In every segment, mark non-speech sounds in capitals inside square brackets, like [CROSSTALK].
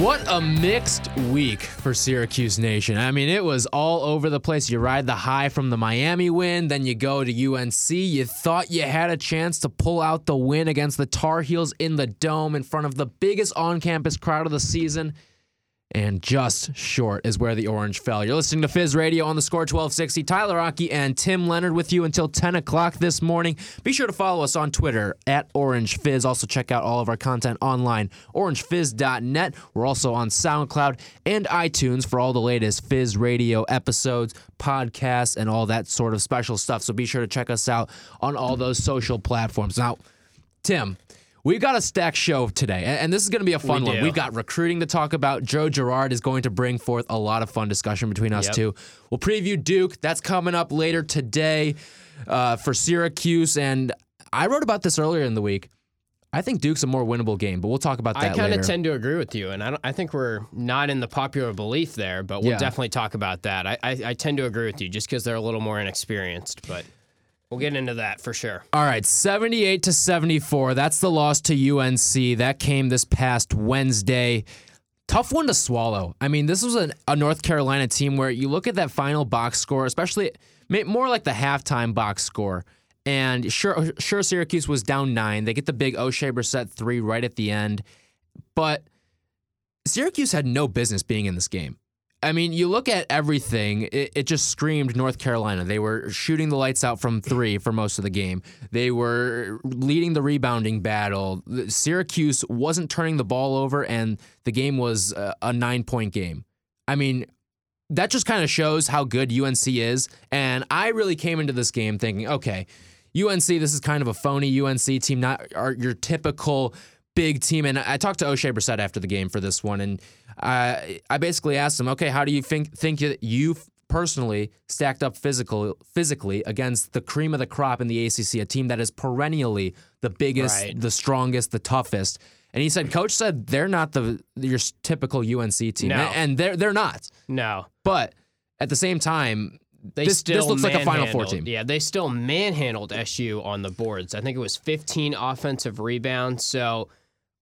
What a mixed week for Syracuse Nation. I mean, it was all over the place. You ride the high from the Miami win, then you go to UNC. You thought you had a chance to pull out the win against the Tar Heels in the Dome in front of the biggest on campus crowd of the season and just short is where the orange fell. You're listening to Fizz Radio on the score 1260. Tyler Rocky and Tim Leonard with you until 10 o'clock this morning. Be sure to follow us on Twitter at Orange Fizz. Also, check out all of our content online, orangefizz.net. We're also on SoundCloud and iTunes for all the latest Fizz Radio episodes, podcasts, and all that sort of special stuff. So be sure to check us out on all those social platforms. Now, Tim, We've got a stacked show today, and this is going to be a fun We one. do. We've got recruiting to talk about. Joe Girard is going to bring forth a lot of fun discussion between us Yep. two. We'll preview Duke. That's coming up later today uh, for Syracuse. And I wrote about this earlier in the week. I think Duke's a more winnable game, but we'll talk about that. I kind of tend to agree with you, and I, don't, I think we're not in the popular belief there, but we'll Yeah. definitely talk about that. I, I, I tend to agree with you just because they're a little more inexperienced, but we'll get into that for sure. All right, 78 to 74. That's the loss to UNC. That came this past Wednesday. Tough one to swallow. I mean, this was a North Carolina team where you look at that final box score, especially more like the halftime box score. And sure, sure, Syracuse was down nine. They get the big Oshae Brissett three right at the end. But Syracuse had no business being in this game. I mean, you look at everything, it, it just screamed North Carolina. They were shooting the lights out from three for most of the game. They were leading the rebounding battle. Syracuse wasn't turning the ball over, and the game was uh, a, a nine point game. I mean, that just kind of shows how good UNC is. And I really came into this game thinking, okay, UNC, this is kind of a phony UNC team, not your typical big team. And I talked to Oshae Brissett after the game for this one, and I I basically asked him, okay, how do you think think that you personally stacked up physical physically against the cream of the crop in the ACC, a team that is perennially the biggest, Right. the strongest, the toughest. And he said, Coach said they're not the your typical UNC team, No. and they're they're not. No. But at the same time, They this, still this looks like a Final Four team. Yeah, they still manhandled SU on the boards. I think it was 15 offensive rebounds. So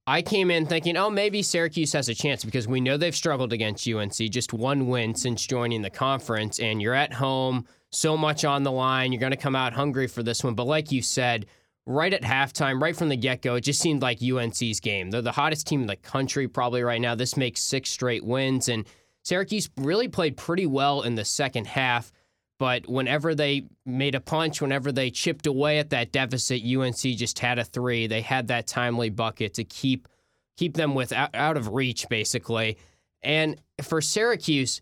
I came in thinking, oh, maybe Syracuse has a chance because we know they've struggled against UNC. Just one win since joining the conference, and you're at home, so much on the line. You're going to come out hungry for this one. But like you said, right at halftime, right from the get go, it just seemed like UNC's game. They're the hottest team in the country probably right now. This makes six straight wins, and Syracuse really played pretty well in the second half. But whenever they made a punch, whenever they chipped away at that deficit, UNC just had a three. They had that timely bucket to keep keep them with out, out of reach, basically. And for Syracuse,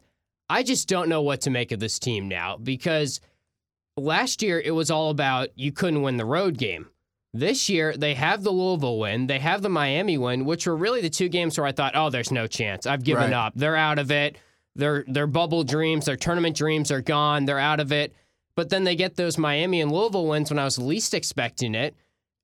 I just don't know what to make of this team now because last year it was all about you couldn't win the road game. This year they have the Louisville win, they have the Miami win, which were really the two games where I thought, oh, there's no chance. I've given Right. up. They're out of it. Their their bubble dreams, their tournament dreams are gone. They're out of it. But then they get those Miami and Louisville wins when I was least expecting it.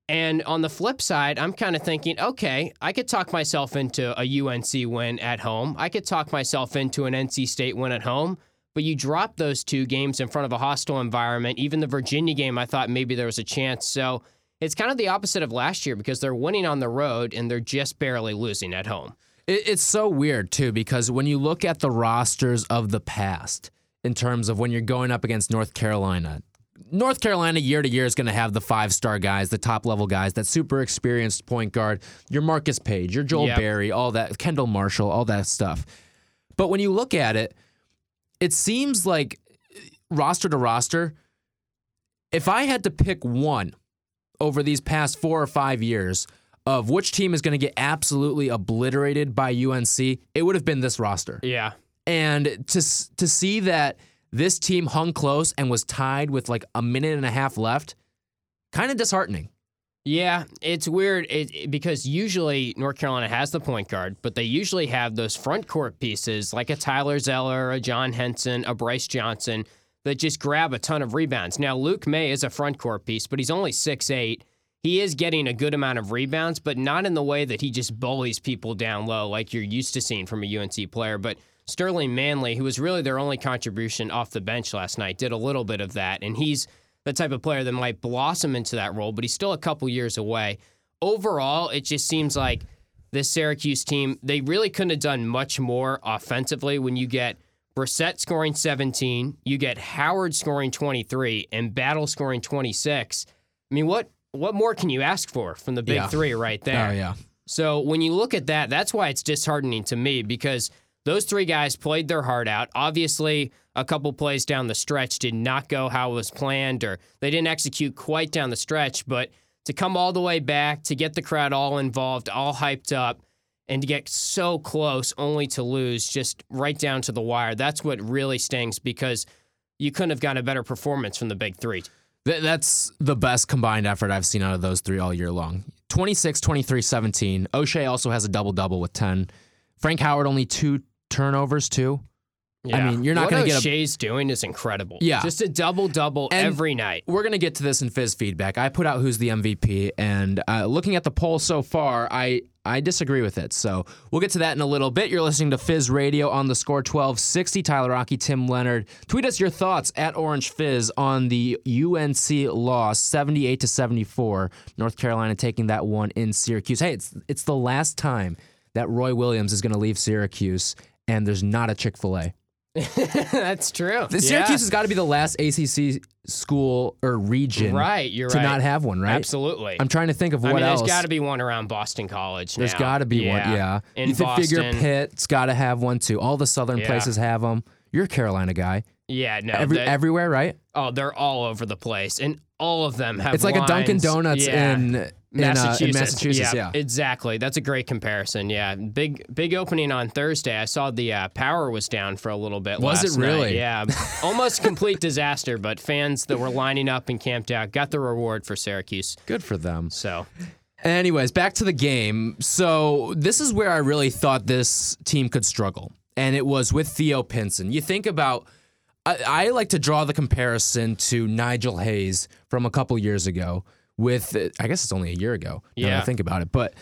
And on the flip side, I'm kind of thinking, okay, I could talk myself into a UNC win at home. I could talk myself into an NC State win at home. But you drop those two games in front of a hostile environment. Even the Virginia game, I thought maybe there was a chance. So it's kind of the opposite of last year because they're winning on the road and they're just barely losing at home. It, it's so weird too because when you look at the rosters of the past, in terms of when you're going up against North Carolina, North Carolina year to year is going to have the five star guys, the top level guys, that super experienced point guard, your Marcus Paige, your Joel Yep. Berry, all that, Kendall Marshall, all that stuff. But when you look at it, it seems like uh, roster to roster, if I had to pick one over these past four or five years of which team is going to get absolutely obliterated by UNC, it would have been this roster. Yeah. And to to see that this team hung close and was tied with like a minute and a half left, kind of disheartening. Yeah, it's weird it, it- because usually North Carolina has the point guard, but they usually have those front court pieces like a Tyler Zeller, a John Henson, a Brice Johnson that just grab a ton of rebounds. Now, Luke Maye is a front court piece, but he's only 6'8. He is getting a good amount of rebounds, but not in the way that he just bullies people down low like you're used to seeing from a UNC player. But Sterling Manley, who was really their only contribution off the bench last night, did a little bit of that. And he's the type of player that might blossom into that role, but he's still a couple years away. Overall, it just seems like this Syracuse team, they really couldn't have done much more offensively when you get Brissett scoring 17, you get Howard scoring 23, and Battle scoring 26. I mean, what what more can you ask for from the big Yeah. three right oh, there? Oh yeah. So when you look at that, that's why it's disheartening to me because those three guys played their heart out. Obviously, a couple plays down the stretch did not go how it was planned, or they didn't execute quite down the stretch. But to come all the way back, to get the crowd all involved, all hyped up, and to get so close only to lose just right down to the wire, that's what really stings because you couldn't have gotten a better performance from the big three. Th- that's the best combined effort I've seen out of those three all year long. 26, 23, 17. Oshae also has a double double with 10. Frank Howard only two turnovers, too. I mean, you're not gonna get a- Oshae's doing is incredible. Yeah. just a double double every night. We're going to get to this in Fizz feedback. I put out who's the MVP, and uh, looking at the poll so far, I, I disagree with it. So we'll get to that in a little bit. You're listening to Fizz Radio on the score 1260. Tyler Rocky, Tim Leonard. Tweet us your thoughts at Orange Fizz on the UNC loss, 78 to 74. North Carolina taking that one in Syracuse. Hey, it's it's the last time that Roy Williams is going to leave Syracuse, and there's not a Chick Fil A. [LAUGHS] That's true. The Yeah. Syracuse has got to be the last ACC school or region right. You're to right. not have one, right? Absolutely. I'm trying to think of I what mean, else. there's got to be one around Boston College. There's got to be one, yeah. In you th- figure Boston. Pitt's got to have one too. All the southern Yeah. places have them. You're a Carolina guy. Yeah, no. Every, everywhere, right? oh, they're all over the place, and all of them have. It's like a Dunkin' Donuts Yeah. In, in, uh, in Massachusetts. Massachusetts. Yeah. exactly. That's a great comparison. Yeah, big big opening on Thursday. I saw the uh, power was down for a little bit. Was it last night. really? Yeah, [LAUGHS] almost complete disaster. But fans that were lining up and camped out got the reward for Syracuse. Good for them. So Anyways, back to the game. So this is where I really thought this team could struggle, and it was with Theo Pinson. You think about. I, I like to draw the comparison to Nigel Hayes from a couple years ago. With I guess it's only a year ago. Now that I Yeah. think about it, but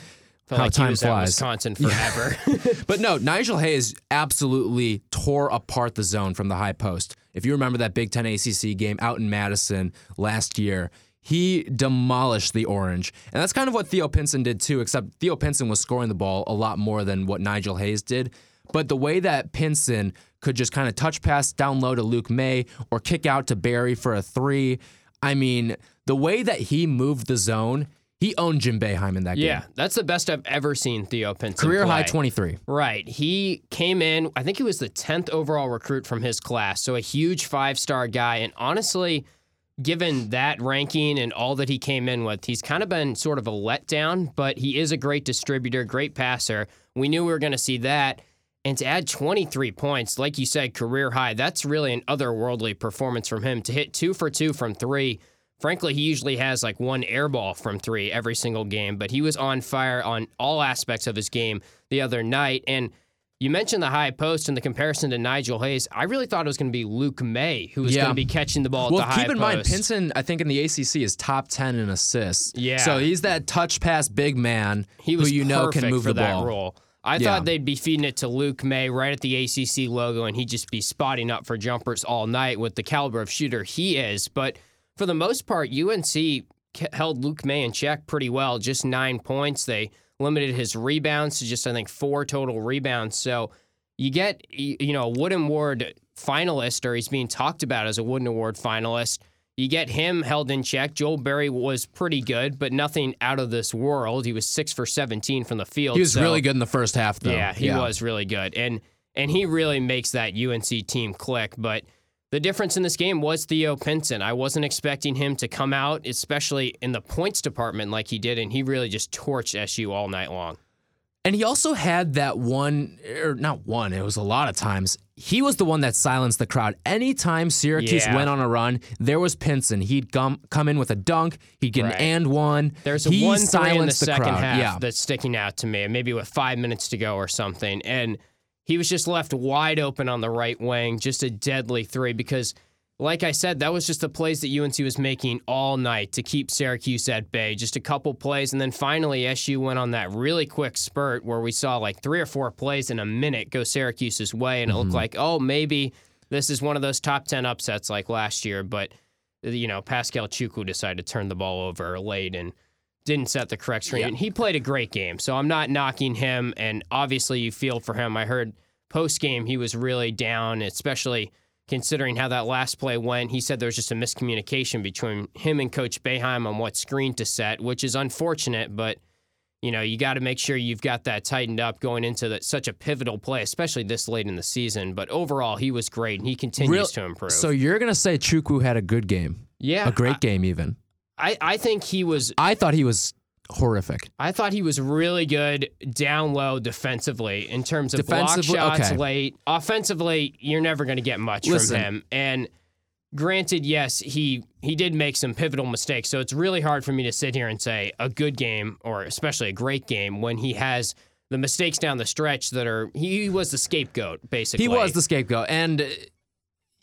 feel how like time flies. Wisconsin forever. [LAUGHS] [LAUGHS] But no, Nigel Hayes absolutely tore apart the zone from the high post. If you remember that Big Ten ACC game out in Madison last year, he demolished the Orange. And that's kind of what Theo Pinson did too, except Theo Pinson was scoring the ball a lot more than what Nigel Hayes did. But the way that Pinson could just kind of touch pass down low to Luke Maye or kick out to Berry for a three, I mean, the way that he moved the zone, he owned Jim Boeheim in that game. yeah, that's the best I've ever seen Theo Pinson Career high 23. Right. He came in, I think he was the 10th overall recruit from his class. So a huge five star guy. And honestly, given that ranking and all that he came in with, he's kind of been sort of a letdown, but he is a great distributor, great passer. We knew we were going to see that. And to add 23 points, like you said, career high, that's really an otherworldly performance from him. To hit two for two from three, frankly, he usually has like one air ball from three every single game, but he was on fire on all aspects of his game the other night. And you mentioned the high post and the comparison to Nigel Hayes. I really thought it was going to be Luke Maye who was Yeah. going to be catching the ball at Well, the high keep in mind. Pinson, I think in the ACC is top ten in assists. Yeah. So he's that touch pass big man He was who you know can move for the that ball. role. I Yeah. thought they'd be feeding it to Luke Maye right at the ACC logo, and he'd just be spotting up for jumpers all night with the caliber of shooter he is. But for the most part, UNC held Luke Maye in check pretty well, just nine points. They limited his rebounds to just I think four total rebounds. So you get you know a Wooden Award finalist, or he's being talked about as a Wooden Award finalist. You get him held in check. Joel Berry was pretty good, but nothing out of this world. He was six for 17 from the field. He was so- really good in the first half, though. Yeah, he was really good, and and he really makes that UNC team click. But the difference in this game was Theo Pinson. I wasn't expecting him to come out, especially in the points department, like he did, and he really just torched SU all night long. And he also had that one, or not one, it was a lot of times. He was the one that silenced the crowd. Anytime Syracuse Yeah. went on a run, there was Pinson. He'd come, come in with a dunk, he'd get Right. an and one. There's he one three in the the second crowd. half Yeah. that's sticking out to me, maybe with five minutes to go or something. And he was just left wide open on the right wing, just a deadly three because like I said, that was just the plays that UNC was making all night to keep Syracuse at bay. Just a couple plays. And then finally, SU went on that really quick spurt where we saw like three or four plays in a minute go Syracuse's way. And it looked mm-hmm. like, oh, maybe this is one of those top 10 upsets like last year. But, you know, Pascal Chukwu decided to turn the ball over late and didn't set the correct screen. And he played a great game. So I'm not knocking him. And obviously, you feel for him. I heard post game he was really down, especially considering how that last play went. He said there was just a miscommunication between him and Coach Boeheim on what screen to set, which is unfortunate, but you know, you got to make sure you've got that tightened up going into the, such a pivotal play, especially this late in the season. But overall, he was great and he continues Real- to improve. So you're gonna say Chukwu had a good game, yeah, a great game even. I, I think he was I thought he was horrific. I thought he was really good down low defensively in terms of Defensively- block shots okay. late. Offensively, you're never going to get much Listen. from him. And granted, yes, he he did make some pivotal mistakes. So it's really hard for me to sit here and say a good game or especially a great game when he has the mistakes down the stretch that are he was the scapegoat basically. He was the scapegoat. And uh,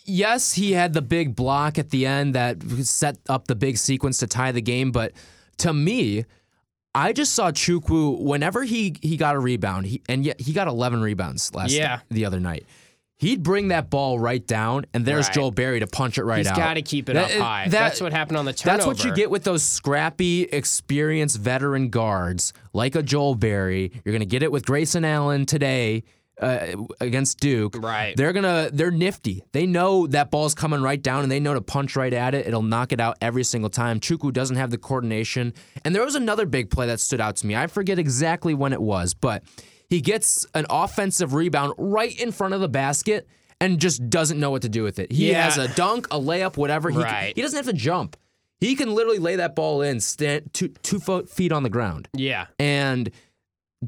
yes, he had the big block at the end that set up the big sequence to tie the game. But to me, I just saw Chukwu whenever he he got a rebound, he, and yet he got 11 rebounds last Yeah. the other night. He'd bring that ball right down, and there's Right. Joel Berry to punch it right He's out. He's got to keep it That- up high. that- That's what happened on the turnover. That's what you get with those scrappy, experienced veteran guards like a Joel Berry. You're gonna get it with Grayson Allen today uh, against Duke. Right. They're gonna they're nifty. They know that ball's coming right down, and they know to punch right at it. It'll knock it out every single time. Chukwu doesn't have the coordination. And there was another big play that stood out to me. I forget exactly when it was, but he gets an offensive rebound right in front of the basket. And just doesn't know what to do with it. He Yeah. has a dunk, a layup, whatever. He, Right. he doesn't have to jump. He can literally lay that ball in, stand two two foot feet on the ground, yeah. and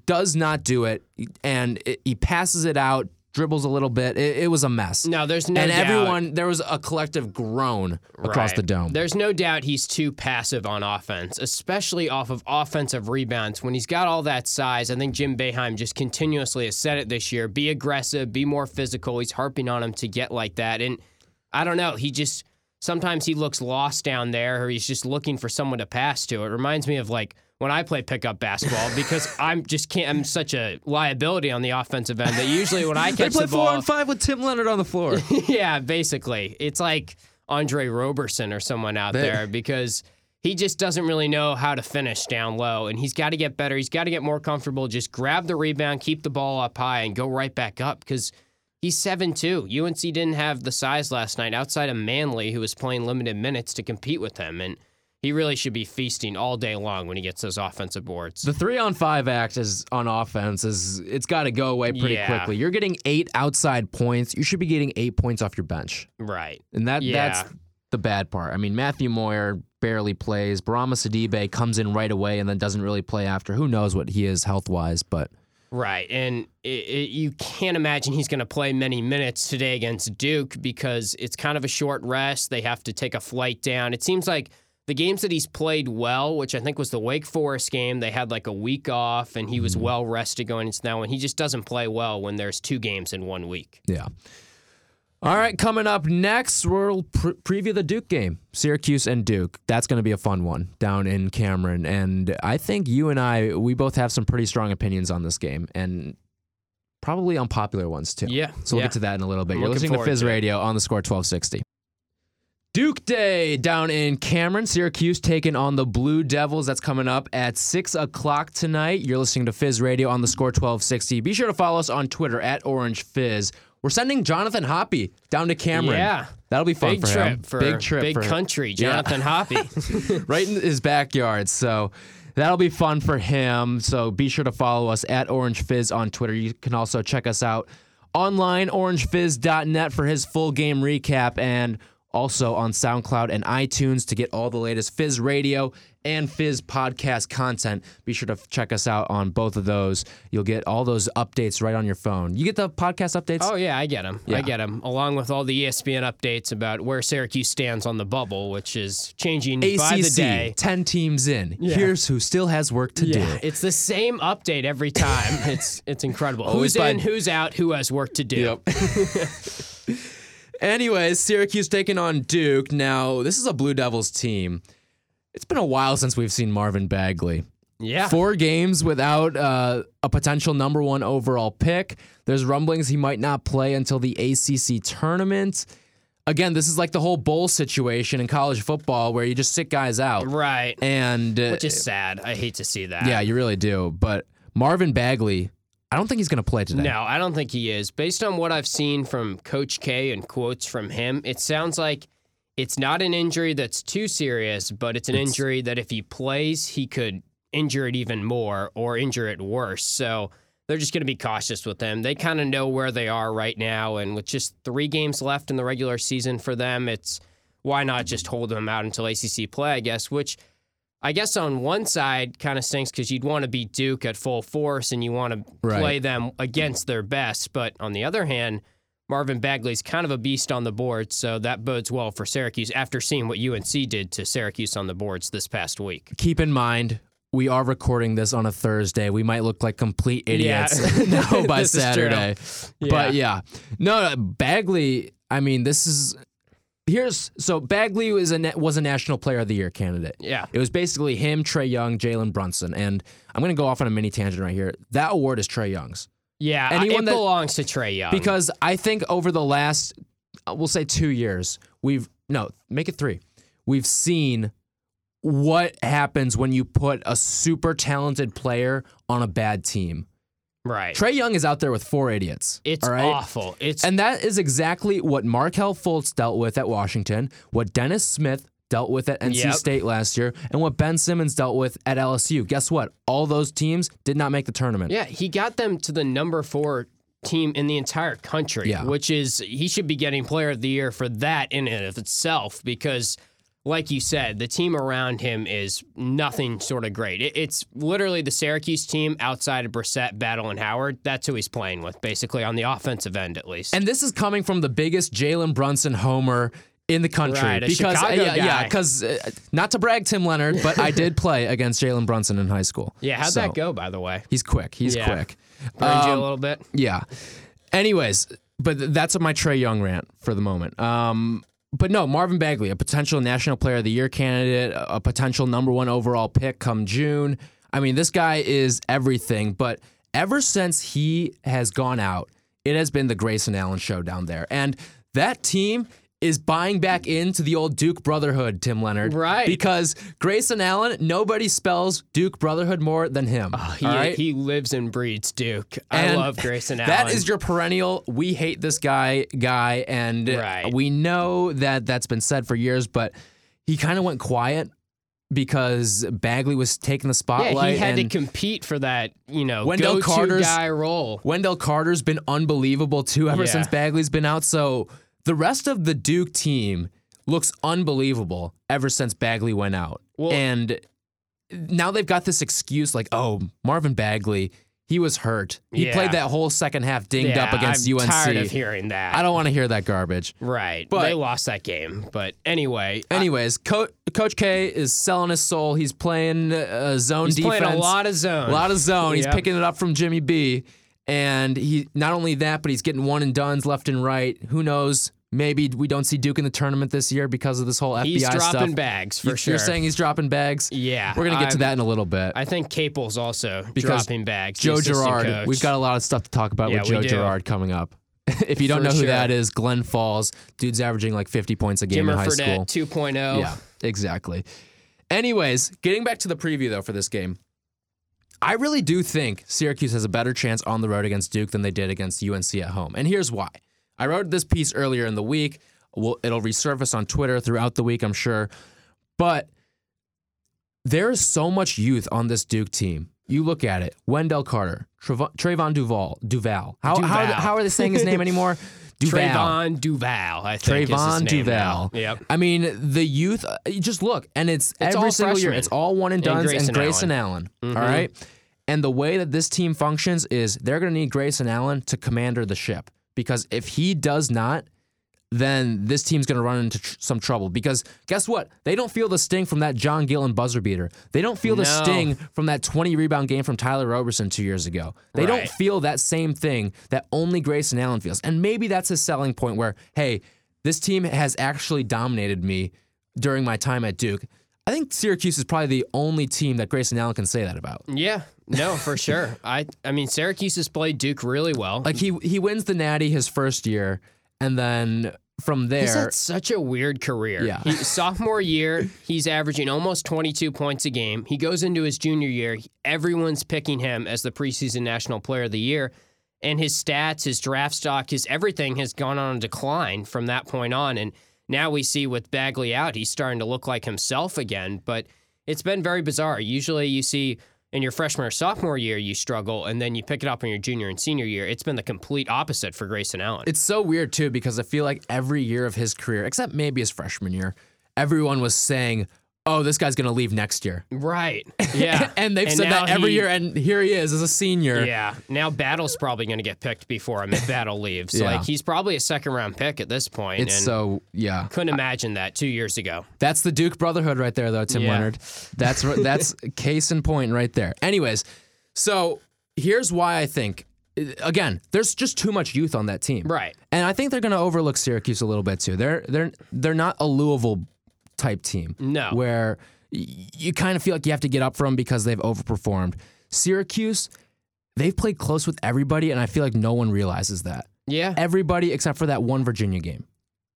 does not do it. And it, he passes it out, dribbles a little bit. It, it was a mess. No, there's no and doubt. everyone, there was a collective groan across Right. the dome. There's no doubt he's too passive on offense, especially off of offensive rebounds. When he's got all that size, I think Jim Boeheim just continuously has said it this year be aggressive, be more physical. He's harping on him to get like that. And I don't know, he just sometimes he looks lost down there or he's just looking for someone to pass to. It reminds me of like when I play pickup basketball because I'm just can't I'm such a liability on the offensive end that usually when I catch They play the four on five with Tim Leonard on the floor. [LAUGHS] yeah, basically. It's like Andre Roberson or someone out They- there because he just doesn't really know how to finish down low and he's got to get better. He's got to get more comfortable. Just grab the rebound, keep the ball up high, and go right back up because he's 7 2. UNC didn't have the size last night outside of Manley, who was playing limited minutes to compete with him. And he really should be feasting all day long when he gets those offensive boards. The three on five act is on offense is it's got to go away pretty Yeah. quickly. You're getting eight outside points. You should be getting eight points off your bench, right. and that Yeah. that's the bad part. I mean, Matthew Moyer barely plays. Bourama Sidibe comes in right away and then doesn't really play after. Who knows what he is health wise, but Right, and it, it, you can't imagine he's going to play many minutes today against Duke because it's kind of a short rest. They have to take a flight down. It seems like the games that he's played well, which I think was the Wake Forest game, they had like a week off and he was mm-hmm. well rested going into that one. He just doesn't play well when there's two games in one week. Yeah. All right, coming up next, we'll pre- preview the Duke game, Syracuse and Duke. That's going to be a fun one down in Cameron, and I think you and I, we both have some pretty strong opinions on this game, and probably unpopular ones too. Yeah, So we'll yeah. get to that in a little bit. I'm You're listening to Fizz to. Radio on the Score 1260. Duke Day down in Cameron, Syracuse taking on the Blue Devils. That's coming up at 6 o'clock tonight. You're listening to Fizz Radio on the Score 1260. Be sure to follow us on Twitter at Orange Fizz. We're sending Jonathan Hoppy down to Cameron. Yeah. That'll be fun Big for trip him. for big trip big for country, Yeah. Jonathan Hoppy. [LAUGHS] right in his backyard. So that'll be fun for him. So be sure to follow us at Orange Fizz on Twitter. You can also check us out online, orangefizz.net for his full game recap and also on SoundCloud and iTunes to get all the latest Fizz radio and Fizz podcast content. Be sure to check us out on both of those. You'll get all those updates right on your phone. You get the podcast updates? Oh yeah, I get them. Yeah. I get them, Along with all the ESPN updates about where Syracuse stands on the bubble, which is changing by the day. 10 teams in. Yeah. Here's who still has work to do. It's the same update every time. [LAUGHS] it's it's incredible. Always who's by- in, who's out, who has work to do. [LAUGHS] [LAUGHS] Anyways, Syracuse taking on Duke. Now, this is a Blue Devils team. It's been a while since we've seen Marvin Bagley. Yeah. Four games without uh, a potential number one overall pick. There's rumblings he might not play until the ACC tournament. Again, this is like the whole bowl situation in college football where you just sit guys out. Right. And uh, Which is sad. I hate to see that. yeah, you really do. But Marvin Bagley, I don't think he's going to play today. No, I don't think he is. Based on what I've seen from Coach K and quotes from him, it sounds like it's not an injury that's too serious, but it's an injury that if he plays, he could injure it even more or injure it worse. So they're just going to be cautious with him. They kind of know where they are right now. And with just three games left in the regular season for them, it's why not just hold them out until ACC play, I guess, which I guess on one side kind of stinks because you'd want to beat Duke at full force and you want to Right. play them against their best. But on the other hand, Marvin Bagley's kind of a beast on the board, so that bodes well for Syracuse after seeing what UNC did to Syracuse on the boards this past week. Keep in mind, we are recording this on a Thursday. We might look like complete idiots [LAUGHS] [LAUGHS] Yeah. now by This is true. Saturday. But yeah, no, Bagley. I mean, this is here's so Bagley was a was a National Player of the Year candidate. Yeah. It was basically him, Trae Young, Jalen Brunson, and I'm going to go off on a mini tangent right here. That award is Trae Young's Yeah, Anyone it that- belongs to Trae Young. because I think over the last, uh, we'll say two years, we've no make it three. We've seen what happens when you put a super talented player on a bad team. Right. Trae Young is out there with four idiots. it's all right? awful. It's And that is exactly what Markelle Fultz dealt with at Washington, what Dennis Smith dealt with at NC Yep. State last year, and what Ben Simmons dealt with at LSU. Guess what? All those teams did not make the tournament. Yeah, he got them to the number four team in the entire country, Yeah. which is he should be getting player of the year for that in and of itself because like you said, the team around him is nothing sort of great. It, it's literally the Syracuse team outside of Brissett, Battle, and Howard. That's who he's playing with, basically on the offensive end, at least. And this is coming from the biggest Jalen Brunson homer in the country Right, because Chicago yeah, yeah, because uh, not to brag Tim Leonard, but I did [LAUGHS] play against Jalen Brunson in high school. yeah, how'd So, that go, by the way? He's quick. He's Yeah. quick. Burned you a Um, little bit. Yeah. Anyways, but th- that's my Trae Young rant for the moment. Um, but no, Marvin Bagley, a potential National Player of the Year candidate, a potential number one overall pick come June. I mean, this guy is everything. But ever since he has gone out, it has been the Grayson Allen show down there, and that team is buying back into the old Duke Brotherhood, Tim Leonard. Right. Because Grayson Allen, nobody spells Duke Brotherhood more than him. Ah, he, all right? he lives and breeds Duke. I And love Grayson Allen. That is your perennial. We hate this guy, guy, and Right. we know that that's been said for years. But he kind of went quiet because Bagley was taking the spotlight. yeah, he had to compete for that, you know, Wendell Carter's- guy role. Wendell Carter's been unbelievable too ever Yeah. since Bagley's been out. So the rest of the Duke team looks unbelievable ever since Bagley went out. Well- and now they've got this excuse like, oh, Marvin Bagley, he was hurt. He Yeah. played that whole second half dinged yeah, up against UNC. I'm UNC. tired of hearing that. I don't want to hear that garbage. Right. But- they lost that game. But anyway, I- Anyways, Co- Coach K is selling his soul. He's playing uh, zone he's defense. He's playing a lot of zone. A lot of zone. [LAUGHS] He's Yep. picking it up from Jimmy B. And he not only that, but he's getting one and duns left and right. Who knows? Maybe we don't see Duke in the tournament this year because of this whole FBI He's dropping stuff. bags for You- sure. You're saying he's dropping bags? Yeah, We're gonna get to I'm- that in a little bit. I think Capel's also Because dropping bags. Joe Girard. coach. We've got a lot of stuff to talk about Yeah, with Joe do. Girard coming up. [LAUGHS] if you don't For know who sure. that is, Glens Falls. Dude's averaging like 50 points a game Jimmer in high Fredette school. 2.0. Yeah, exactly. Anyways, getting back to the preview though for this game, I really do think Syracuse has a better chance on the road against Duke than they did against UNC at home. And here's why. I wrote this piece earlier in the week. Well, it'll resurface on Twitter throughout the week, I'm sure. But there is so much youth on this Duke team. You look at it: Wendell Carter, Trevon, Trevon Duval, Duval. How, How, Duval. how are they saying his name [LAUGHS] anymore? Duval. Trevon Duval, I think. Trevon Duval. now. Yep. I mean, the youth. uh, just look, and it's, It's every single year. It's all one and done. And Grayson Grayson Allen. Mm-hmm. all right. And the way that this team functions is they're going to need Grayson Allen to commander the ship because if he does not, then this team's going to run into tr- some trouble. Because guess what? They don't feel the sting from that John Gillon buzzer beater. They don't feel the No. sting from that 20 rebound game from Tyler Roberson two years ago. They don't feel that same thing that only Grayson Allen feels. And maybe that's his selling point where, hey, this team has actually dominated me during my time at Duke. I think Syracuse is probably the only team that Grayson Allen can say that about. Yeah, no, for sure. I I mean Syracuse has played Duke really well. Like he he wins the Natty his first year, and then from there, He's had such a weird career. Yeah. He, sophomore year, he's averaging almost 22 points a game. He goes into his junior year, everyone's picking him as the preseason national player of the year. And his stats, his draft stock, his everything has gone on a decline from that point on. And now we see with Bagley out, he's starting to look like himself again. But it's been very bizarre. Usually you see in your freshman or sophomore year, you struggle, and then you pick it up in your junior and senior year. It's been the complete opposite for Grayson Allen. It's so weird too because I feel like every year of his career, except maybe his freshman year, everyone was saying, "Oh, this guy's gonna leave next year," right. [LAUGHS] Yeah. and they've said that every he- year, and here he is as a senior. Yeah. Now Battle's probably going to get picked before him if Battle leaves. Yeah. Like he's probably a second round pick at this point. It's and so yeah. couldn't imagine that two years ago. That's the Duke brotherhood right there, though, Tim Yeah. Leonard. That's that's [LAUGHS] case in point right there. Anyways, so here's why I think. Uh, again, there's just too much youth on that team, Right. And I think they're going to overlook Syracuse a little bit too. They're they're they're not a Louisville type team, No. where you kind of feel like you have to get up from because they've overperformed. Syracuse, they've played close with everybody, and I feel like no one realizes that. Yeah. Everybody except for that one Virginia game,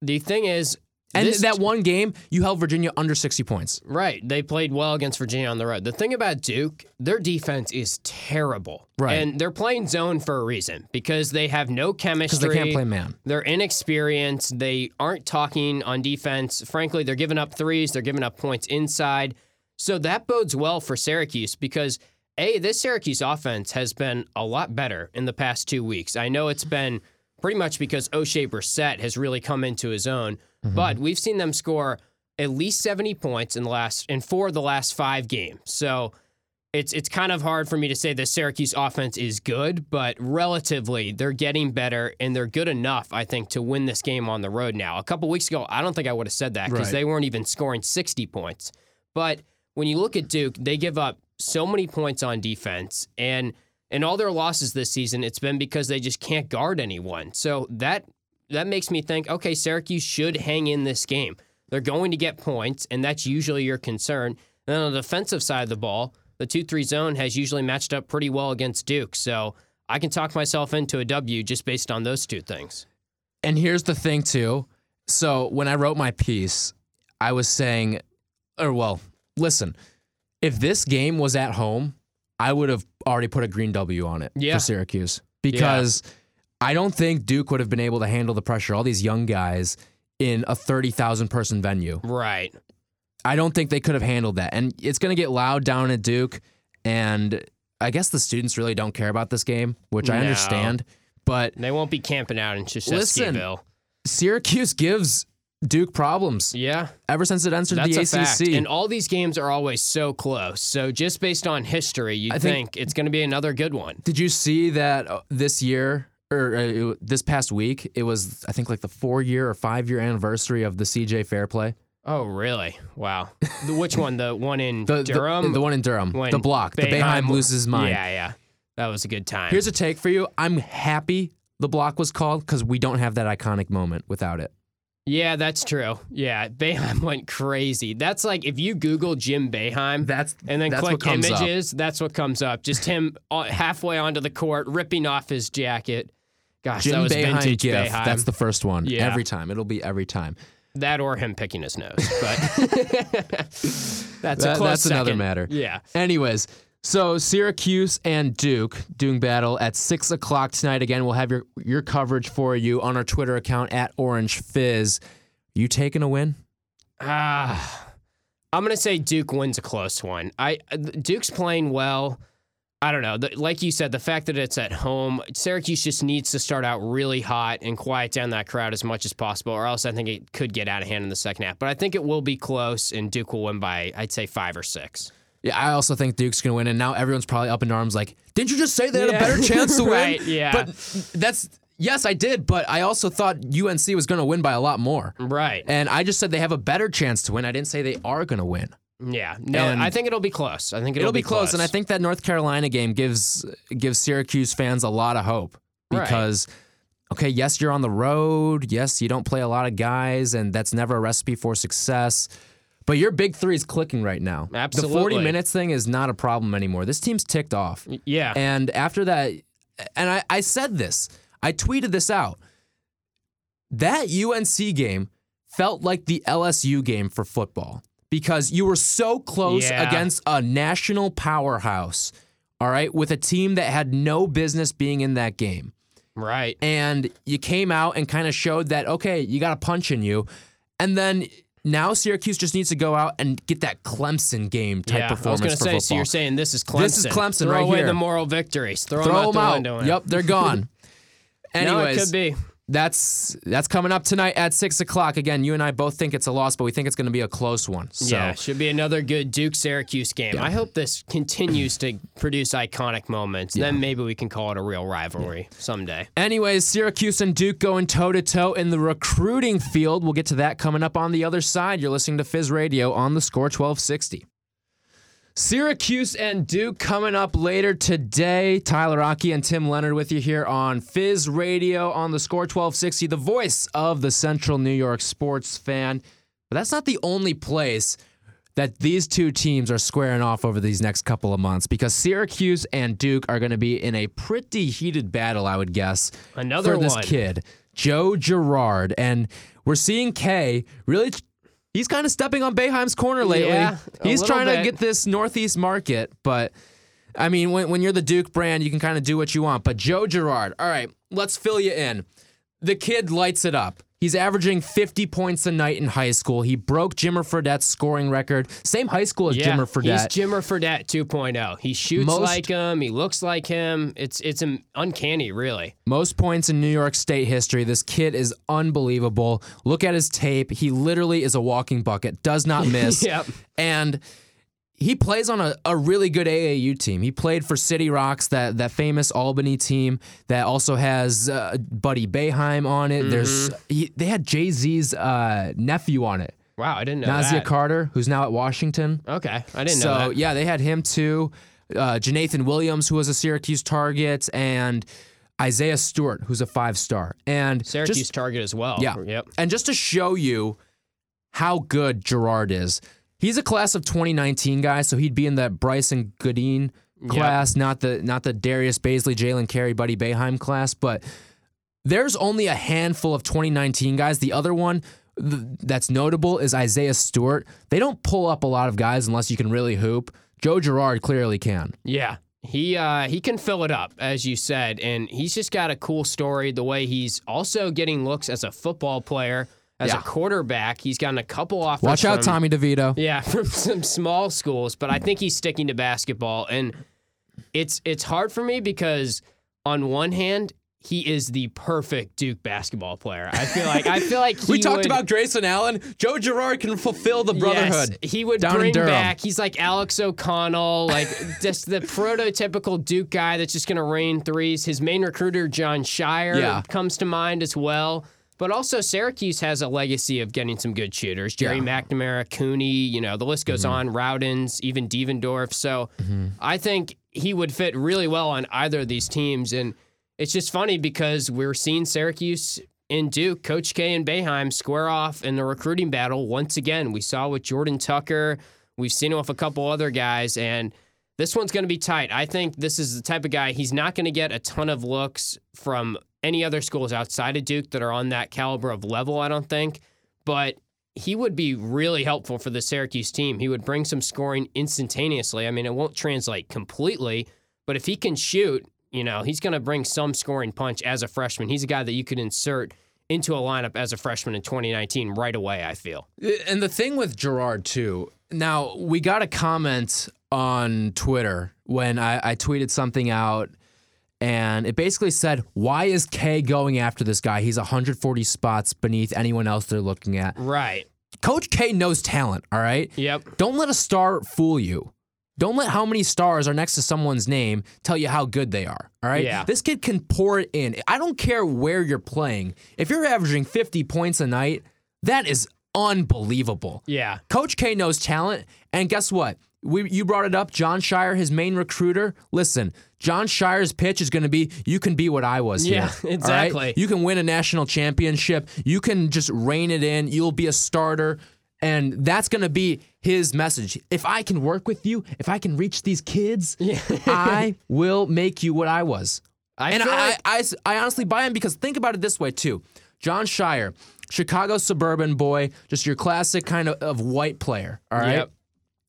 The thing is, and this- that one game you held Virginia under 60 points. Right. They played well against Virginia on the road. The thing about Duke, their defense is terrible. Right. And they're playing zone for a reason because they have no chemistry. Because they can't play man. They're inexperienced. They aren't talking on defense. Frankly, they're giving up threes. They're giving up points inside. So that bodes well for Syracuse because, A, this Syracuse offense has been a lot better in the past two weeks. I know it's been pretty much because Oshae Brissett has really come into his own, Mm-hmm. but we've seen them score at least 70 points in the last in four of the last five games. So it's it's kind of hard for me to say the Syracuse offense is good, but relatively they're getting better and they're good enough, I think, to win this game on the road now. A couple weeks ago, I don't think I would have said that because Right. they weren't even scoring 60 points. But when you look at Duke, they give up so many points on defense and in all their losses this season, it's been because they just can't guard anyone. So that that makes me think, okay, Syracuse should hang in this game. They're going to get points, and that's usually your concern. And then on the defensive side of the ball, the 2 3 zone has usually matched up pretty well against Duke. So I can talk myself into a W just based on those two things. And here's the thing too. So when I wrote my piece, I was saying, or well, listen, if this game was at home, I would have already put a green W on it Yeah. for Syracuse because I don't think Duke would have been able to handle the pressure. All these young guys in a thirty thousand person venue. Right. I don't think they could have handled that. And it's going to get loud down at Duke. And I guess the students really don't care about this game, which I No. understand. But They won't be camping out in. Krzyzewskiville. Syracuse gives Duke problems Yeah. ever since it entered That's the ACC. fact. And all these games are always so close. So just based on history, you I think, think- it's going to be another good one. Did you see that uh, this year or uh, this past week? It was I think like the four year or five year anniversary of the CJ Fair play. Oh, really? Wow. The, which one? The one in The, the- Durham? the, one in Durham, When the block, the Boeheim loses mind. Yeah, yeah. That was a good time. Here's a take for you. I'm happy the block was called because we don't have that iconic moment without it. Yeah, that's true. Yeah, Boeheim [LAUGHS] went crazy. That's like if you Google Jim Boeheim That's and then that's click comes up. images, that's what comes up. Just him halfway onto the court, ripping off his jacket. Gosh, that was Boeheim vintage gif. Boeheim. That's the first one. Yeah. Every time. It'll be every time. that or him picking his nose. But [LAUGHS] [LAUGHS] that's a close that's another matter. Yeah. Anyways, so Syracuse and Duke doing battle at six o'clock tonight. Again, we'll have your your coverage for you on our Twitter account at Orange Fizz. You taking a win? Ah, I'm gonna say Duke wins a close one. I Duke's playing well. I don't know. Like you said, the fact that it's at home, Syracuse just needs to start out really hot and quiet down that crowd as much as possible, or else I think it could get out of hand in the second half. But I think it will be close, and Duke will win by I'd say five or six. Yeah, I also think Duke's gonna win, and now everyone's probably up in arms like, didn't you just say they had a better chance to [LAUGHS] win? Right, yeah. But that's yes, I did, but I also thought UNC was gonna win by a lot more. Right. And I just said they have a better chance to win. I didn't say they are gonna win. Yeah. No, And- I think it'll be close. I think it'll, It'll be close, and I think that North Carolina game gives gives Syracuse fans a lot of hope Right. because Okay, yes, you're on the road. Yes, you don't play a lot of guys, and that's never a recipe for success. But your big three is clicking right now. Absolutely. The 40 minutes thing is not a problem anymore. This team's ticked off. Yeah. And after that, and I, I said this, I tweeted this out. That UNC game felt like the LSU game for football because you were so close Yeah. against a national powerhouse, all right, with a team that had no business being in that game. right. And you came out and kind of showed that, okay, you got a punch in you. And then now Syracuse just needs to go out and get that Clemson game type yeah. I was performance going to say, football. so you're saying this is Clemson. This is Clemson Throw right away here. the moral victories. Throw, Throw them out them the out. Yep, they're gone. [LAUGHS] No, it could be. That's that's coming up tonight at six o'clock. Again, you and I both think it's a loss, but we think it's going to be a close one. So Yeah, should be another good Duke Syracuse game. I hope this continues to produce iconic moments. Then maybe we can call it a real rivalry someday. Anyways, Syracuse and Duke going toe to toe in the recruiting field. We'll get to that coming up on the other side. You're listening to Fizz Radio on the score 1260. Syracuse and Duke coming up later today. Tyler Rocky and Tim Leonard with you here on Fizz Radio on the score 1260, the voice of the Central New York sports fan. But that's not the only place that these two teams are squaring off over these next couple of months because Syracuse and Duke are going to be in a pretty heated battle, I would guess, Another for this one. kid, Joe Girard. And we're seeing K really. He's kind of stepping on Boeheim's corner lately. Yeah, he's trying to get this Northeast market, but I mean, when, when you're the Duke brand, you can kind of do what you want. But Joe Girard, all right, let's fill you in. The kid lights it up. He's averaging 50 points a night in high school. He broke Jimmer Fredette's scoring record. Same high school as Yeah, Jimmer Fredette. he's Jimmer Fredette 2.0. He shoots Most- like him. He looks like him. It's it's um, uncanny, really. Most points in New York State history. This kid is unbelievable. Look at his tape. He literally is a walking bucket, does not [LAUGHS] miss. Yep. And he plays on a, a really good AAU team. He played for City Rocks, that, that famous Albany team that also has uh, Buddy Boeheim on it. There's he, They had Jay Z's uh, nephew on it, Wow, I didn't know Nahziah that. Carter, who's now at Washington. okay, I didn't so know that. So, yeah, they had him too. Uh, Janathan Williams, who was a Syracuse target, and Isaiah Stewart, who's a five star. And Syracuse just, target as well. yeah, Yep. and just to show you how good Girard is, he's a class of 2019 guy, so he'd be in that Brycen Goodine class, not the not the Darius Bazley, Jalen Carey, Buddy Boeheim class, but there's only a handful of 2019 guys. The other one th- that's notable is Isaiah Stewart. They don't pull up a lot of guys unless you can really hoop. Joe Girard clearly can. Yeah. He uh, he can fill it up, as you said, and he's just got a cool story. The way he's also getting looks as a football player, as Yeah. a quarterback. He's gotten a couple offers. Watch out, from- Tommy DeVito. Yeah, [LAUGHS] from some small schools, but I think he's sticking to basketball, and it's it's hard for me because on one hand. He is the perfect Duke basketball player. I feel like I feel like [LAUGHS] we talked would- about Grayson Allen. Joe Girard can fulfill the brotherhood. Yes, he would down bring back. He's like Alex O'Connell, like [LAUGHS] just the prototypical Duke guy that's just going to rain threes. His main recruiter, Jon Scheyer, Yeah. comes to mind as well. But also, Syracuse has a legacy of getting some good shooters. Gerry Yeah. McNamara, Cooney, you know, the list goes mm-hmm. on. Rautins, even Devendorf. So mm-hmm. I think he would fit really well on either of these teams. And it's just funny because we're seeing Syracuse and Duke, Coach K and Boeheim square off in the recruiting battle once again. We saw with Jordan Tucker. We've seen it with a couple other guys, and this one's going to be tight. I think this is the type of guy he's not going to get a ton of looks from any other schools outside of Duke that are on that caliber of level. I don't think, but he would be really helpful for the Syracuse team. He would bring some scoring instantaneously. I mean, it won't translate completely, but if he can shoot, you know, he's going to bring some scoring punch as a freshman. He's a guy that you could insert into a lineup as a freshman in 2019 right away, I feel. Uh, and the thing with Girard too. Now we got a comment on Twitter when I, I tweeted something out, and it basically said, "Why is K going after this guy? He's 140 spots beneath anyone else they're looking at." Right. Coach K knows talent. All right. Yep. Don't let a star fool you. Don't let how many stars are next to someone's name tell you how good they are. All right. Yeah. This kid can pour it in. I don't care where you're playing. If you're averaging 50 points a night, that is unbelievable. Yeah. Coach K knows talent, and guess what? we, you brought it up. Jon Scheyer, his main recruiter. Listen, Jon Scheyer's pitch is going to be you can be what I was Yeah, here. [LAUGHS] all right? exactly. You can win a national championship. You can just rein it in. You'll be a starter. And that's going to be his message. If I can work with you, if I can reach these kids, [LAUGHS] I will make you what I was. I and I, like- I, I honestly buy him because think about it this way too. Jon Scheyer, Chicago suburban boy, just your classic kind of, of white player. All right. Yep.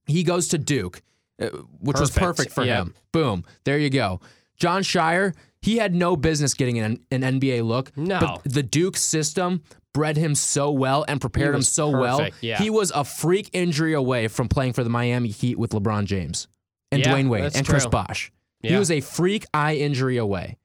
He goes to Duke, uh, which was Perfect. perfect for Yep. him. Boom. There you go. Jon Scheyer, he had no business getting an, an NBA look. No. But the Duke system bred him so well and prepared him so well. yeah. He was a freak injury away from playing for the Miami Heat with LeBron James and Yeah, Dwyane Wade and Chris true. Bosh. He was a freak eye injury away.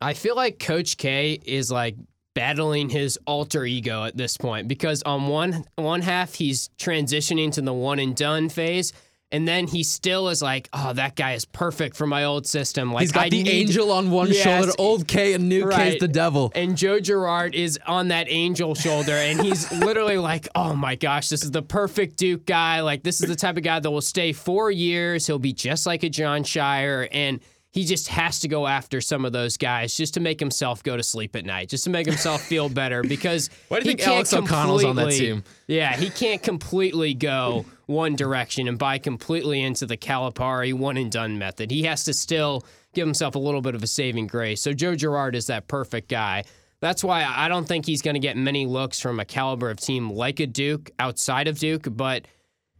I feel like Coach K is like battling his alter ego at this point because on one one half he's transitioning to the one and done phase. And then he still is like, oh, that guy is perfect for my old system. Like He's got I the need- angel on one Yes. shoulder, old K, and new K's Right. the devil. And Joe Girard is on that angel shoulder, and he's [LAUGHS] literally like, "Oh my gosh, this is the perfect Duke guy. Like, this is the type of guy that will stay four years. He'll be just like a Jon Scheyer, and he just has to go after some of those guys just to make himself go to sleep at night, just to make himself feel better. Because [LAUGHS] Why do you think Alex O'Connell's on that team? Yeah, he can't completely go one direction and buy completely into the Calipari one and done method. He has to still give himself a little bit of a saving grace. So Joe Girard is that perfect guy. That's why I don't think he's going to get many looks from a caliber of team like a Duke outside of Duke. But,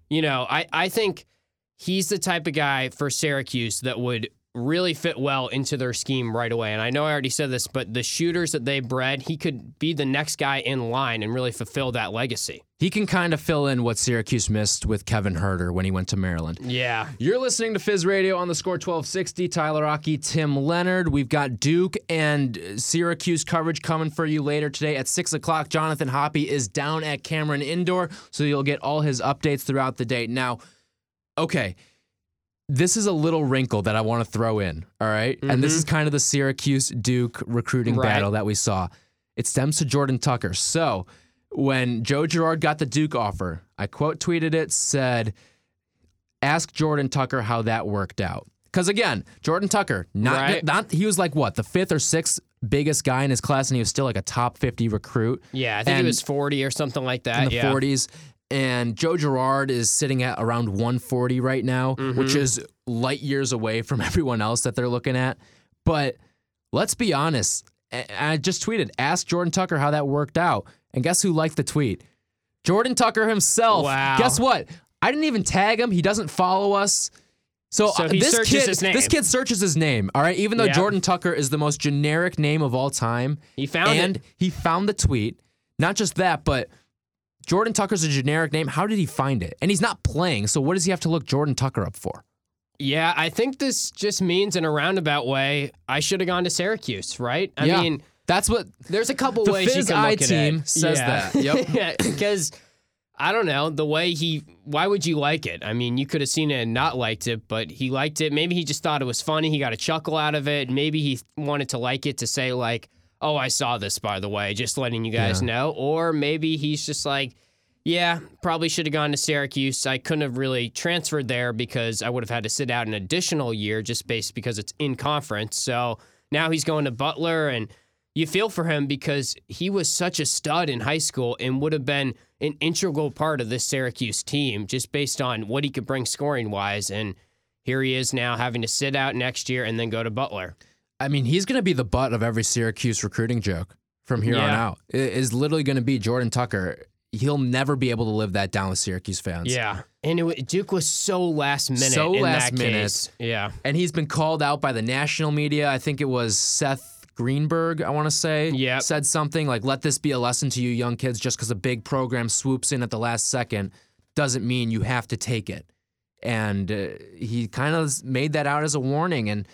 you know, I, I think he's the type of guy for Syracuse that would really fit well into their scheme right away. And I know I already said this, but the shooters that they bred, he could be the next guy in line and really fulfill that legacy. He can kind of fill in what Syracuse missed with Kevin Huerter when he went to Maryland. Yeah. You're listening to Fizz Radio on the score 1260. Tyler Rocky, Tim Leonard. We've got Duke and Syracuse coverage coming for you later today at 6 o'clock. Jonathan Hoppy is down at Cameron Indoor, so you'll get all his updates throughout the day. Now, okay, this is a little wrinkle that I want to throw in, all right? And this mm-hmm. is kind of the Syracuse Duke recruiting Right. battle that we saw. It stems to Jordan Tucker. So, when Joe Girard got the Duke offer, I quote tweeted it, said, ask Jordan Tucker how that worked out. Because again, Jordan Tucker, not, Right. not he was like what the fifth or sixth biggest guy in his class, and he was still like a top fifty recruit Yeah, I think And- it was 40 or something like that. in the yeah. 40s. And Joe Girard is sitting at around 140 right now, Mm-hmm. which is light years away from [LAUGHS] everyone else that they're looking at. But let's be honest. I just tweeted, ask Jordan Tucker how that worked out. And guess who liked the tweet? Jordan Tucker himself. Wow. Guess what? I didn't even tag him. He doesn't follow us. So, So uh, he this searches kid, his name. this kid searches his name. All right, even though Yeah. Jordan Tucker is the most generic name of all time, He found and it. he found the tweet. Not just that, but Jordan Tucker's a generic name. How did he find it? And he's not playing, so what does he have to look Jordan Tucker up for? Yeah, I think this just means in a roundabout way, I should have gone to Syracuse, right? I yeah, mean, that's what there's a couple The ways you Fizz can Eye look at team it. says Yeah. that. Yep. [LAUGHS] because I don't know the way he. Why would you like it? I mean, you could have seen it and not liked it, but he liked it. Maybe he just thought it was funny. He got a chuckle out of it. Maybe he wanted to like it to say like, "Oh, I saw this by the way," just letting you guys Yeah. know. Or maybe he's just like. Yeah, probably should have gone to Syracuse. I couldn't have really transferred there because I would have had to sit out an additional year just based because it's in conference. So now he's going to Butler and you feel for him because he was such a stud in high school and would have been an integral part of this Syracuse team just based on what he could bring scoring wise. And here he is now having to sit out next year and then go to Butler. I mean, he's going to be the butt of every Syracuse recruiting joke from here on out. It is literally going to be Jordan Tucker. He'll never be able to live that down with Syracuse fans. Yeah. And it, Duke was so last minute. So last minute. Case. Yeah. And he's been called out by the national media. I think it was Seth Greenberg, I want to say, Yep. said something like, let this be a lesson to you young kids. Just because a big program swoops in at the last second doesn't mean you have to take it. And uh, he kind of made that out as a warning and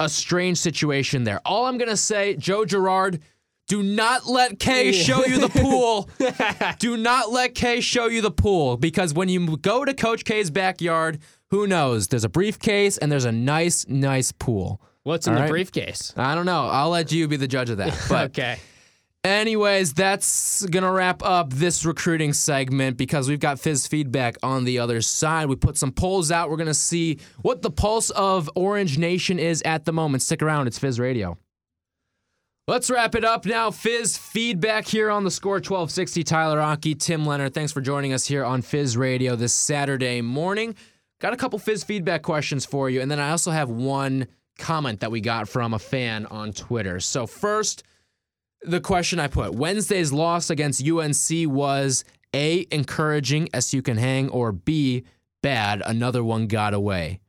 a strange situation there. All I'm going to say, Joe Girard, do not let K show you the pool. [LAUGHS] do not let K show you the pool because when you go to Coach K's backyard, who knows? There's a briefcase and there's a nice, nice pool. What's in All the right. briefcase? I don't know. I'll let you be the judge of that. [LAUGHS] But okay. Anyways, that's going to wrap up this recruiting segment because we've got Fizz feedback on the other side. We put some polls out. We're going to see what the pulse of Orange Nation is at the moment. Stick around, it's Fizz Radio. Let's wrap it up now. Fizz feedback here on the score 1260. Tyler Aki, Tim Leonard. Thanks for joining us here on Fizz Radio this Saturday morning. Got a couple Fizz feedback questions for you, and then I also have one comment that we got from a fan on Twitter. So, first, the question I put Wednesday's loss against UNC was A, encouraging, SU can hang, or B, bad, another one got away.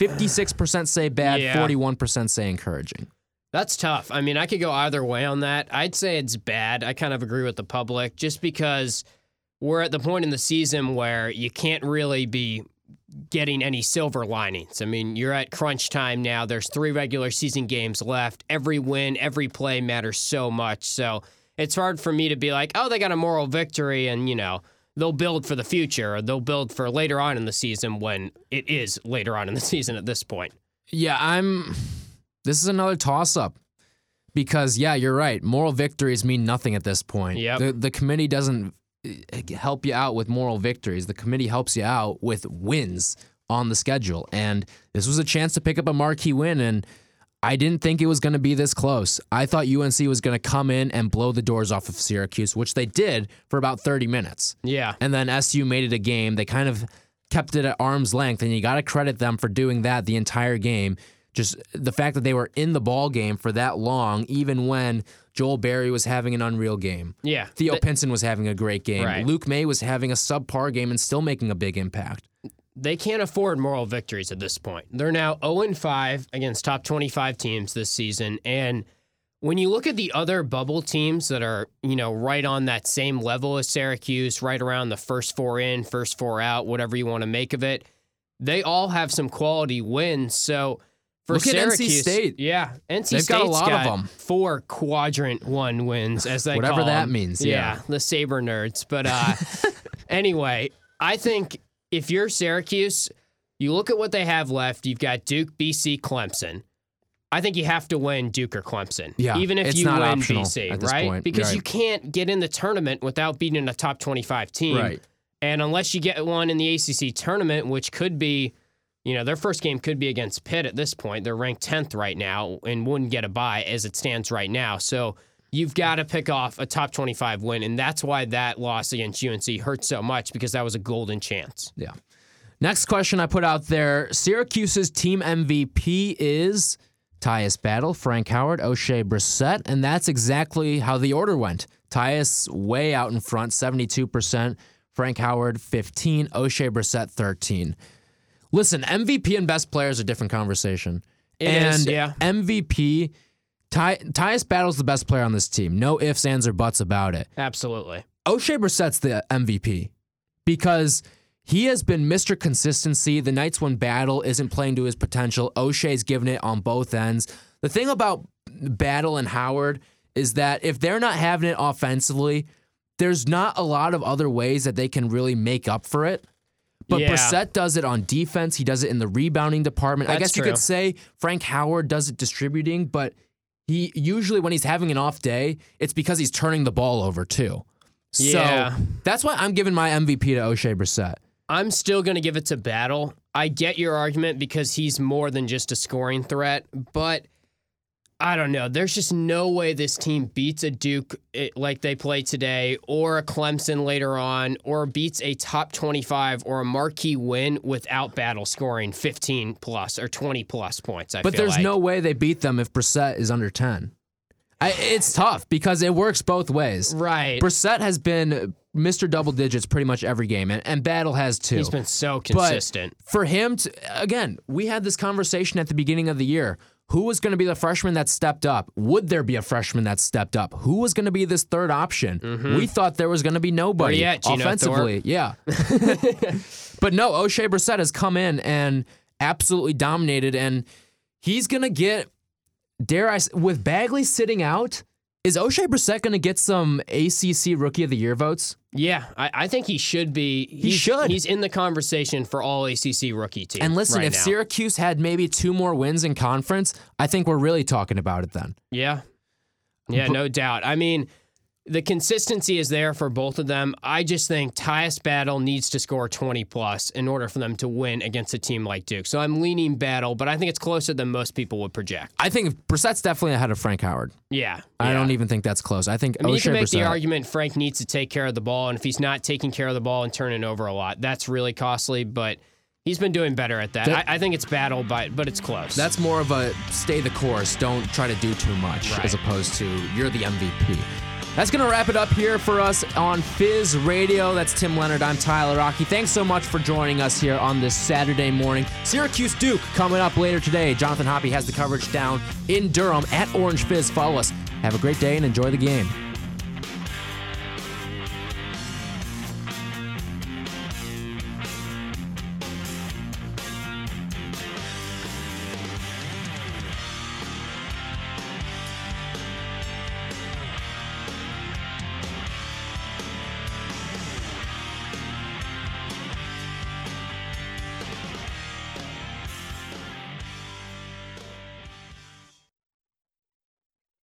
56% say bad, Yeah. 41% say encouraging. That's tough. I mean, I could go either way on that. I'd say it's bad. I kind of agree with the public just because we're at the point in the season where you can't really be getting any silver linings. I mean, you're at crunch time now. There's three regular season games left. Every win, every play matters so much. So it's hard for me to be like, oh, they got a moral victory and, you know, they'll build for the future or they'll build for later on in the season when it is later on in the [LAUGHS] season at this point. Yeah, I'm. This is another toss up because, yeah, you're right. Moral victories mean nothing at this point. Yep. The, the committee doesn't Eh, help you out with moral victories. The committee helps you out with wins on the schedule. And this was a chance to pick up a marquee win. And I didn't think it was going to be this close. I thought UNC was going to come in and blow the doors off of Syracuse, which they did for about 30 minutes. Yeah. And then SU made it a game. They kind of kept it at arm's length, and you got to credit them for doing that the entire game. Just the fact that they were in the ball game for that long, even when Joel Berry was having an unreal game. Yeah. Theo Th- Pinson was having a great game. Right. Luke Maye was having a subpar game and still making a big impact. they can't afford moral victories at this point. They're now 0 5 against top 25 teams this season. And when you look at the other bubble teams that are, you know, right on that same level as Syracuse, right around the first four in, first four out, whatever you want to make of it, they all have some quality wins. So for Look at NC Syracuse, State. yeah, NC They've State's got a lot of 'em. Four quadrant one wins, as they Whatever that 'em. means, yeah. the saber nerds. But uh, [LAUGHS] anyway, I think if you're Syracuse, you look at what they have left. You've got Duke, BC, Clemson. I think you have to win Duke or Clemson. Yeah, even if you win BC, right? point. Because Right. you can't get in the tournament without beating a top 25 team. Right. And unless you get one in the ACC tournament, which could be, you know, their first game could be against Pitt at this point. They're ranked 10th right now and wouldn't get a bye as it stands right now. So you've got to pick off a top 25 win. And that's why that loss against UNC hurt so much because that was a golden chance. Yeah. Next question I put out there Syracuse's team MVP is Tyus Battle, Frank Howard, Oshae Brissett, and that's exactly how the order went. Tyus way out in front, 72%, Frank Howard 15, Oshae Brissett 13. Listen, MVP and best player is a different conversation. It and is, yeah. MVP, Ty, Tyus Battle's the best player on this team. No ifs, ands, or buts about it. Absolutely. Oshae Brissett's the MVP because he has been Mr. Consistency. The nights when Battle isn't playing to his potential. Oshae's given it on both ends. The thing about Battle and Howard is that if they're not having it offensively, there's not a lot of other ways that they can really make up for it. But Yeah. Brissett does it on defense. He does it in the rebounding department. I That's guess you could say Frank Howard does it distributing, but he usually when he's having an off day, it's because he's turning the ball over too. Yeah. So that's why I'm giving my MVP to Oshae Brissett. I'm still going to give it to Battle. I get your argument because he's more than just a scoring threat, but I don't know. There's just no way this team beats a Duke eh, like they play today, or a Clemson later on, or beats a top 25 or a marquee win without Battle scoring 15 plus or 20 plus points. I But there's like. no way they beat them if Brissett is under 10. I, it's tough because it works both ways. right. Brissett has been Mr. Double Digits pretty much every game, and, and Battle has too. He's been so But consistent. for him to again, we had this conversation at the beginning of the year. Who was going to be the freshman that stepped up? Would there be a freshman that stepped up? Who was going to be this third option? We thought there was going to be nobody at, offensively. Yeah. [LAUGHS] but no, Oshae Brissett has come in and absolutely dominated, and he's going to get, dare I, with Bagley sitting out, is Oshae Brissett going to get some ACC Rookie of the Year votes? Yeah, I, I think he should be. He should. He's in the conversation for all ACC rookie team. And listen, right if now. Syracuse had maybe two more wins in conference, I think we're really talking about it then. yeah, Yeah, no doubt. I mean, the consistency is there for both of them. I just think Tyus Battle needs to score 20 plus in order for them to win against a team like Duke. So I'm leaning Battle, but I think it's closer than most people would project. I think Brissett's definitely ahead of Frank Howard. Yeah. I yeah. don't even think that's close. I think I mean, you Oshae can make Brissett- the argument Frank needs to take care of the ball, and if he's not taking care of the ball and turning over a lot, that's really costly. But he's been doing better at that. That- I, I think it's battle, but but it's close. That's more of a stay the course. Don't try to do too much, Right. as opposed to you're the MVP. That's going to wrap it up here for us on Fizz Radio. That's Tim Leonard. I'm Tyler Rocky. Thanks so much for joining us here on this Saturday morning. Syracuse Duke coming up later today. Jonathan Hoppy has the coverage down in Durham at Orange Fizz. Follow us. Have a great day and enjoy the game.